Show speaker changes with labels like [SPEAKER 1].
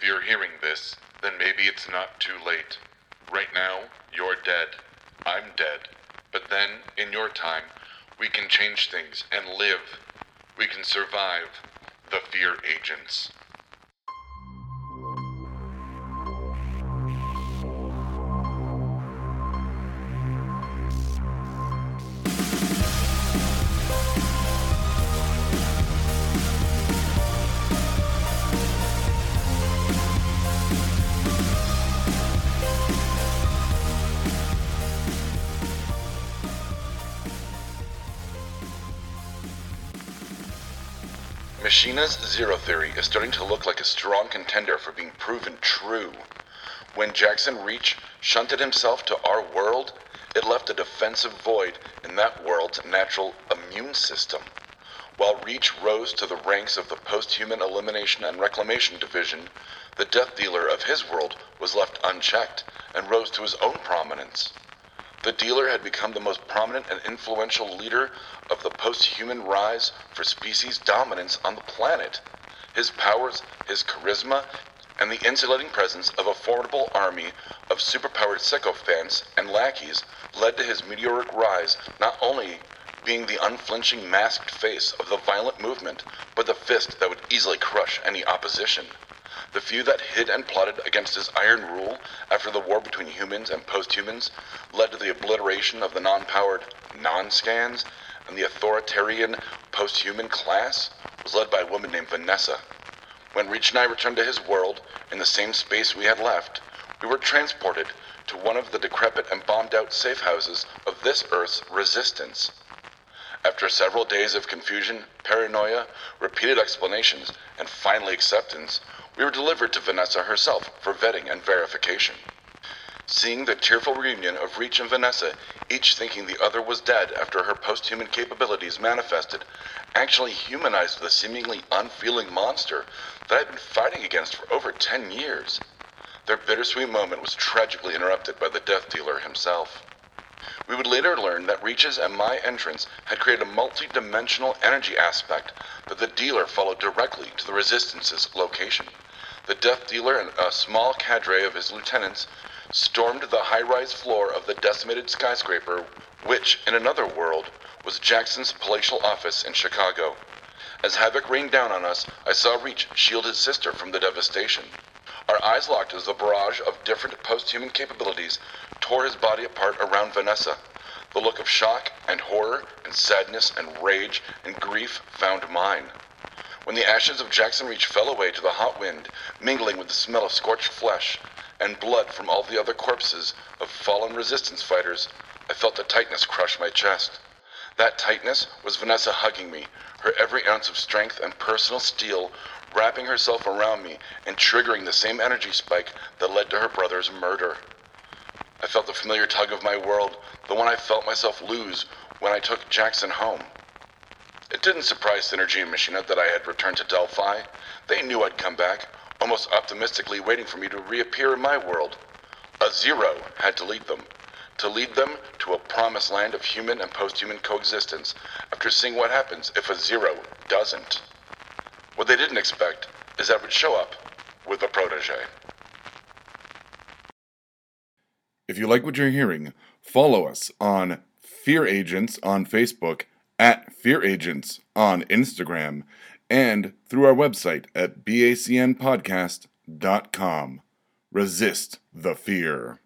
[SPEAKER 1] If you're hearing this, then maybe it's not too late. Right now, you're dead. I'm dead. But then, in your time, we can change things and live. We can survive. The Fear Agents. Machina's Zero Theory is starting to look like a strong contender for being proven true. When Jackson Reach shunted himself to our world, it left a defensive void in that world's natural immune system. While Reach rose to the ranks of the post-human elimination and reclamation division, the death dealer of his world was left unchecked and rose to his own prominence. The dealer had become the most prominent and influential leader of the post-human rise for species dominance on the planet. His powers, his charisma, and the insulating presence of a formidable army of superpowered sycophants and lackeys led to his meteoric rise not only being the unflinching masked face of the violent movement, but the fist that would easily crush any opposition. The few that hid and plotted against his iron rule after the war between humans and post-humans led to the obliteration of the non-powered non-scans, and the authoritarian post-human class was led by a woman named Vanessa. When Reach and I returned to his world, in the same space we had left, we were transported to one of the decrepit and bombed-out safe houses of this Earth's resistance. After several days of confusion, paranoia, repeated explanations, and finally acceptance, we were delivered to Vanessa herself for vetting and verification. Seeing the tearful reunion of Reach and Vanessa, each thinking the other was dead after her post-human capabilities manifested, actually humanized the seemingly unfeeling monster that I had been fighting against for over ten years. Their bittersweet moment was tragically interrupted by the Death Dealer himself. We would later learn that Reach's and my entrance had created a multi-dimensional energy aspect that the dealer followed directly to the Resistance's location. The Death Dealer and a small cadre of his lieutenants stormed the high-rise floor of the decimated skyscraper, which, in another world, was Jackson's palatial office in Chicago. As havoc rained down on us, I saw Reach shield his sister from the devastation. Our eyes locked as the barrage of different post-human capabilities tore his body apart around Vanessa. The look of shock and horror and sadness and rage and grief found mine. When the ashes of Jackson Reach fell away to the hot wind, mingling with the smell of scorched flesh and blood from all the other corpses of fallen resistance fighters, I felt a tightness crush my chest. That tightness was Vanessa hugging me, her every ounce of strength and personal steel wrapping herself around me and triggering the same energy spike that led to her brother's murder. I felt the familiar tug of my world, the one I felt myself lose when I took Jackson home. It didn't surprise Synergy and Machina that I had returned to Delphi. They knew I'd come back, almost optimistically waiting for me to reappear in my world. A Zero had to lead them. To lead them to a promised land of human and post-human coexistence after seeing what happens if a Zero doesn't. What they didn't expect is that would show up with a protege.
[SPEAKER 2] If you like what you're hearing, follow us on Fear Agents on Facebook at Fear Agents on Instagram and through our website at bacnpodcast.com. Resist the fear.